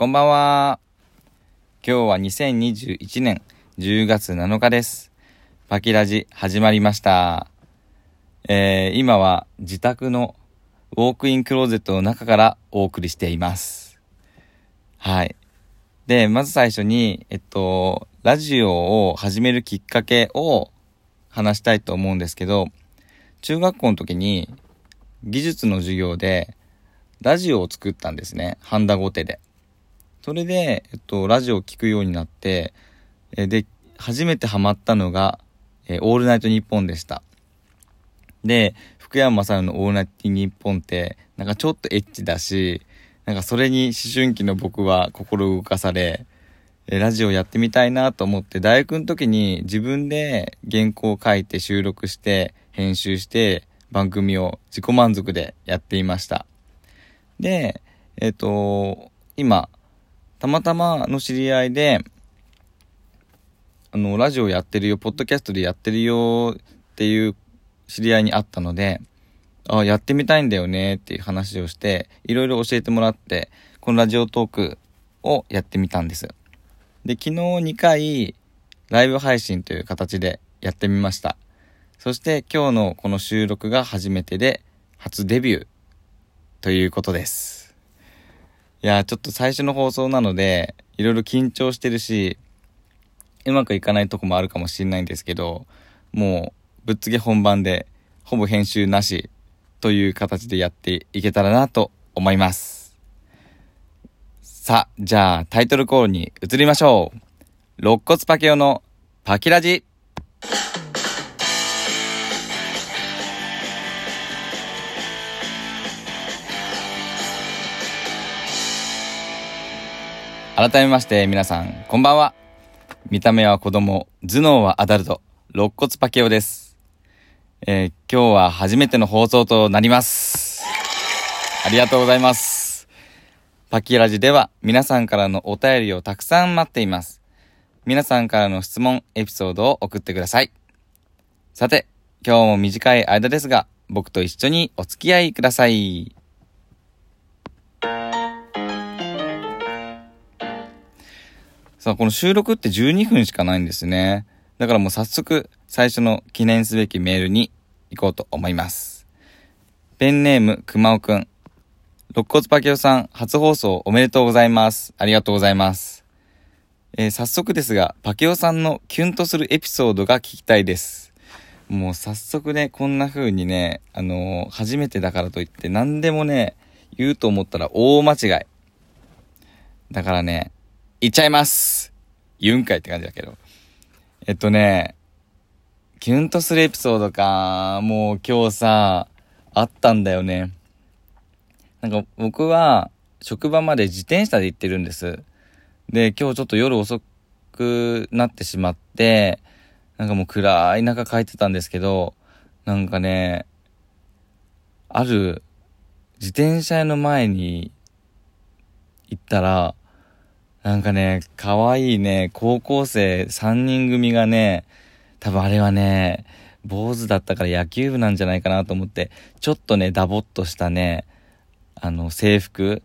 こんばんは。今日は2021年10月7日です。パキラジ始まりました。えー、今は自宅のウォークインクローゼットの中からお送りしています。はい。で、まず最初に、えっと、ラジオを始めるきっかけを話したいと思うんですけど、中学校の時に技術の授業でラジオを作ったんですね。ハンダゴテで。それで、えっと、ラジオを聴くようになって、えで、初めてハマったのが、えオールナイトニッポンでした。で、福山雅治のオールナイトニッポンって、なんかちょっとエッチだし、なんかそれに思春期の僕は心動かされ、えラジオやってみたいなと思って、大学の時に自分で原稿を書いて収録して、編集して、番組を自己満足でやっていました。で、えっ、ー、と、今、たまたまの知り合いで、あの、ラジオやってるよ、ポッドキャストでやってるよっていう知り合いに会ったので、あ、やってみたいんだよねっていう話をして、いろいろ教えてもらって、このラジオトークをやってみたんです。で、昨日2回、ライブ配信という形でやってみました。そして今日のこの収録が初めてで、初デビューということです。いや、ちょっと最初の放送なので、いろいろ緊張してるし、うまくいかないとこもあるかもしれないんですけど、もう、ぶっつけ本番で、ほぼ編集なし、という形でやっていけたらなと思います。さあ、じゃあタイトルコールに移りましょう。肋骨パケオのパキラジ。改めまして皆さん、こんばんは。見た目は子供、頭脳はアダルト、肋骨パケオです。えー、今日は初めての放送となります。ありがとうございます。パキラジでは皆さんからのお便りをたくさん待っています。皆さんからの質問、エピソードを送ってください。さて、今日も短い間ですが、僕と一緒にお付き合いください。さあ、この収録って12分しかないんですね。だからもう早速、最初の記念すべきメールに行こうと思います。ペンネーム、くまおくん。肋骨パケオさん、初放送おめでとうございます。ありがとうございます。えー、早速ですが、パケオさんのキュンとするエピソードが聞きたいです。もう早速ね、こんな風にね、あのー、初めてだからといって何でもね、言うと思ったら大間違い。だからね、言っちゃいます言うんかいって感じだけど。えっとね、キュンとするエピソードか。もう今日さ、あったんだよね。なんか僕は職場まで自転車で行ってるんです。で、今日ちょっと夜遅くなってしまって、なんかもう暗い中帰ってたんですけど、なんかね、ある自転車屋の前に行ったら、なんかね、可愛いね、高校生3人組がね、多分あれはね、坊主だったから野球部なんじゃないかなと思って、ちょっとね、ダボっとしたね、あの、制服、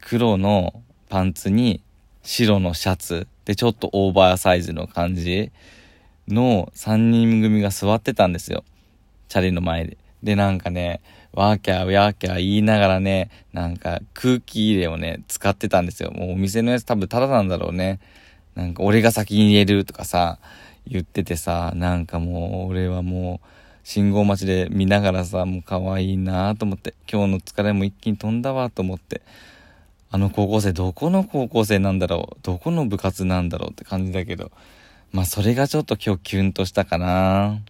黒のパンツに白のシャツ、で、ちょっとオーバーサイズの感じの3人組が座ってたんですよ。チャリの前で。で、なんかね、ワーキャー、ワーキャー言いながらね、なんか空気入れをね、使ってたんですよ。もうお店のやつ多分タダなんだろうね。なんか俺が先に入れるとかさ、言っててさ、なんかもう俺はもう、信号待ちで見ながらさ、もう可愛いなと思って、今日の疲れも一気に飛んだわと思って、あの高校生どこの高校生なんだろう？どこの部活なんだろうって感じだけど、まあそれがちょっと今日キュンとしたかな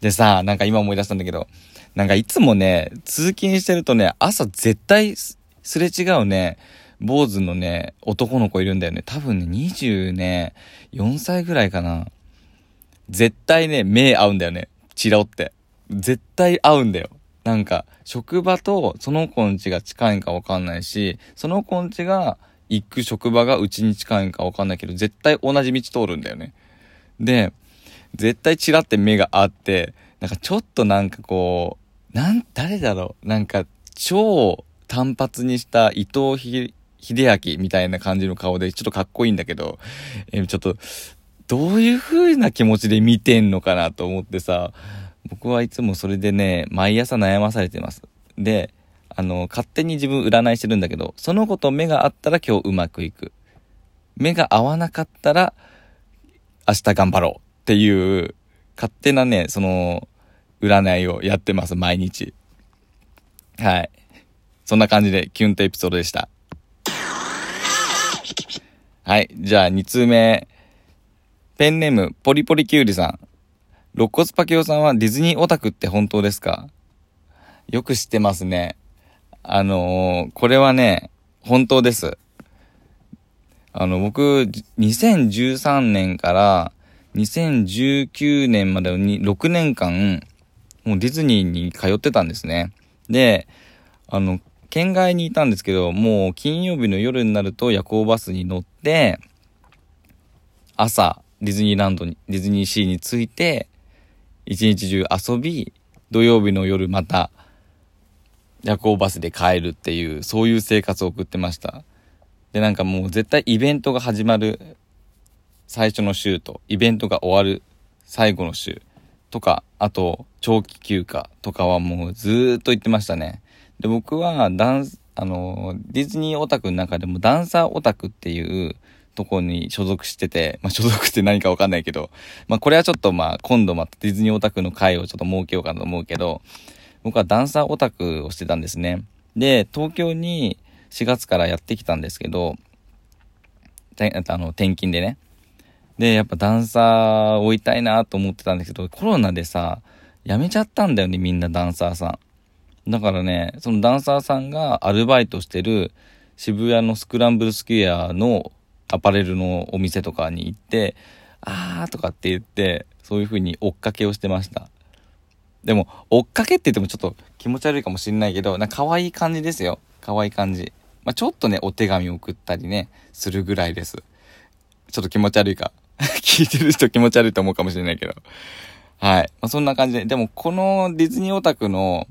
でさ、なんか今思い出したんだけど、なんかいつもね、通勤してるとね、朝絶対すれ違うね、坊主のね、男の子いるんだよね。多分ね、20ね、4歳ぐらいかな。絶対ね、目合うんだよね。チラって。絶対合うんだよ。なんか、職場とその子んちが近いんかわかんないし、その子んちが行く職場がうちに近いんかわかんないけど、絶対同じ道通るんだよね。で、絶対チラって目が合って、なんかちょっとなんかこう、なん、誰だろうなんか超単発にした伊藤秀明みたいな感じの顔で、ちょっとかっこいいんだけど、えー、ちょっと、どういう風な気持ちで見てんのかなと思ってさ、僕はいつもそれでね、毎朝悩まされてます。で、あの、勝手に自分占いしてるんだけど、その子と目が合ったら今日うまくいく。目が合わなかったら、明日頑張ろうっていう、勝手なね、その、占いをやってます、毎日。はい。そんな感じで、キュンとエピソードでした。はい。じゃあ、2通目。ペンネーム、ポリポリキュウリさん。肋骨パキオさんはディズニーオタクって本当ですか？よく知ってますね。あのー、これはね、本当です。あの、僕、2013年から2019年までに6年間、もうディズニーに通ってたんですね。で、あの、県外にいたんですけど、もう金曜日の夜になると夜行バスに乗って、朝、ディズニーランドに、ディズニーシーに着いて、一日中遊び、土曜日の夜また、夜行バスで帰るっていう、そういう生活を送ってました。で、なんかもう絶対イベントが始まる最初の週と、イベントが終わる最後の週とか、あと、長期休暇とかはもうずーっと言ってましたね。で、僕はダンス、あの、ディズニーオタクの中でもダンサーオタクっていうとこに所属してて、まあ、所属って何かわかんないけど、まあ、これはちょっとまあ、今度またディズニーオタクの会をちょっと設けようかなと思うけど、僕はダンサーオタクをしてたんですね。で、東京に4月からやってきたんですけど、あの、転勤でね。で、やっぱダンサー追いたいなと思ってたんですけど、コロナでさ、辞めちゃったんだよね、みんなダンサーさん。だからね、そのダンサーさんがアルバイトしてる渋谷のスクランブルスクエアのアパレルのお店とかに行って、あーとかって言って、そういう風に追っかけをしてました。でも、追っかけって言ってもちょっと気持ち悪いかもしんないけど、なんか可愛い感じですよ。可愛い感じ。まあ、ちょっとね、お手紙送ったりね、するぐらいです。ちょっと気持ち悪いか。聞いてる人気持ち悪いと思うかもしれないけど。はい。まあ、そんな感じで。でも、このディズニーオタクの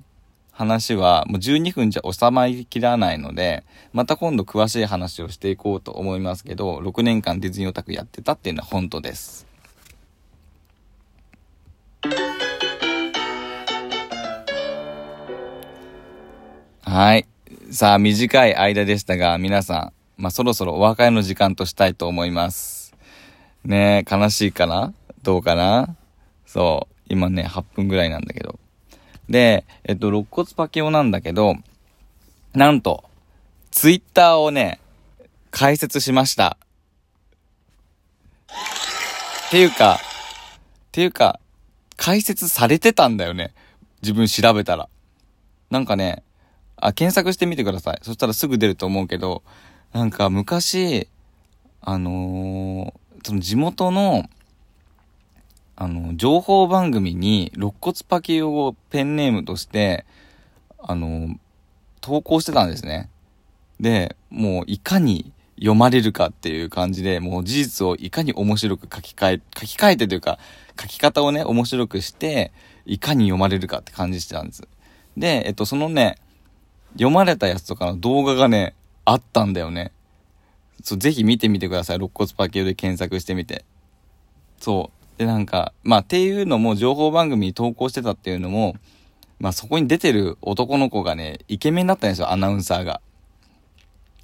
話は、もう12分じゃ収まりきらないので、また今度詳しい話をしていこうと思いますけど、6年間ディズニーオタクやってたっていうのは本当です。はい。さあ、短い間でしたが、皆さん、まあ、そろそろお別れの時間としたいと思います。ねえ、悲しいかな？どうかな？そう。今ね、8分ぐらいなんだけど。で、えっと、肋骨パケオなんだけど、なんと、ツイッターをね、解説しました。っていうか、っていうか、解説されてたんだよね。自分調べたら。なんかね、あ、検索してみてください。そしたらすぐ出ると思うけど、なんか昔、あのー、その地元の、あの、情報番組に、肋骨パキオをペンネームとして、あの、投稿してたんですね。で、もういかに読まれるかっていう感じで、もう事実をいかに面白く書き換え、書き換えてというか、書き方をね、面白くして、いかに読まれるかって感じしてたんです。で、えっと、そのね、読まれたやつとかの動画がね、あったんだよね。そう、ぜひ見てみてください。肋骨パキオで検索してみて。そう。で、なんか、まあ、っていうのも、情報番組に投稿してたっていうのも、まあ、そこに出てる男の子がね、イケメンだったんですよ、アナウンサーが。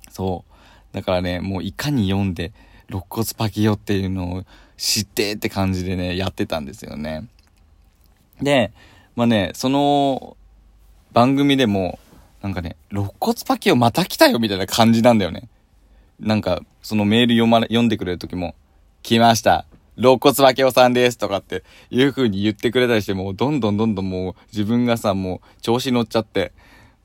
そう。だからね、もういかに読んで、肋骨パキオっていうのを知ってって感じでね、やってたんですよね。で、まあね、その番組でも、なんかね、肋骨パキオまた来たよみたいな感じなんだよね。なんか、そのメール読まれ、読んでくれる時も、来ました。肋骨分けおさんですとかっていう風に言ってくれたりして、もうどんどんどんどんもう自分がさ、もう調子乗っちゃって、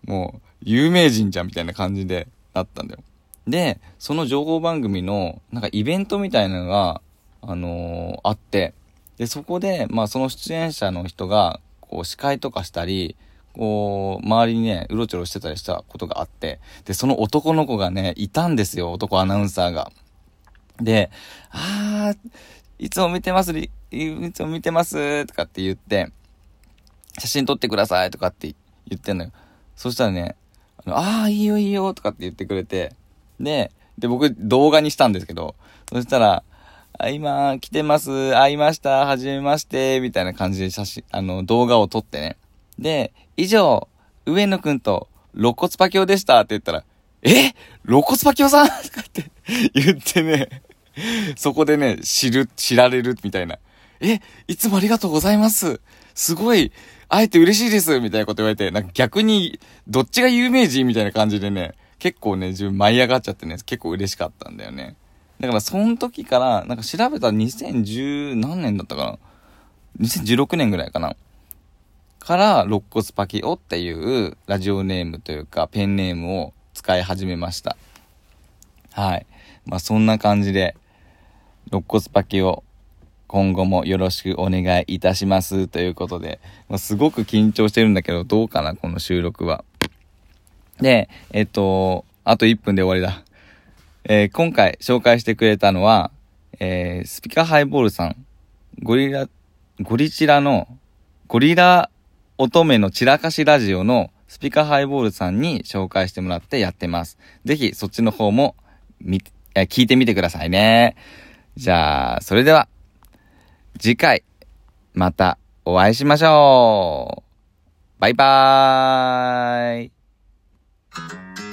もう有名人じゃんみたいな感じでなったんだよ。で、その情報番組の、なんかイベントみたいなのが、あのー、あって、で、そこで、まあその出演者の人が、こう司会とかしたり、こう、周りにね、うろちょろしてたりしたことがあって、で、その男の子がね、いたんですよ、男アナウンサーが。で、あー、いつも見てます、いつも見てます、とかって言って、写真撮ってください、とかって言ってんのよ。そしたらね、ああ、いいよいいよ、とかって言ってくれて、で、で、僕動画にしたんですけど、そしたら、あ今、来てます、会いました、はじめまして、みたいな感じで写真、あの、動画を撮ってね。で、以上、上野くんと、肋骨パキオでしたって言ったら、え？肋骨パキオさん？と かって言ってね、そこでね、知る、知られるみたいな。え、いつもありがとうございます。すごい、会えて嬉しいです。みたいなこと言われて、なんか逆に、どっちが有名人みたいな感じでね、結構ね、自分舞い上がっちゃってね、結構嬉しかったんだよね。だから、その時から、なんか調べた2010何年だったかな ?2016 年ぐらいかなから、肋骨パキオっていうラジオネームというか、ペンネームを使い始めました。はい。まあ、そんな感じで、肋骨パキオ、今後もよろしくお願いいたします。ということで、まあ、すごく緊張してるんだけど、どうかな、この収録は。で、えっと、あと1分で終わりだ。えー、今回紹介してくれたのは、えー、スピカハイボールさん、ゴリラ、ゴリチラの、ゴリラ乙女の散らかしラジオのスピカハイボールさんに紹介してもらってやってます。ぜひそっちの方も、み、聞いてみてくださいね。じゃあ、それでは、次回、またお会いしましょう。バイバーイ。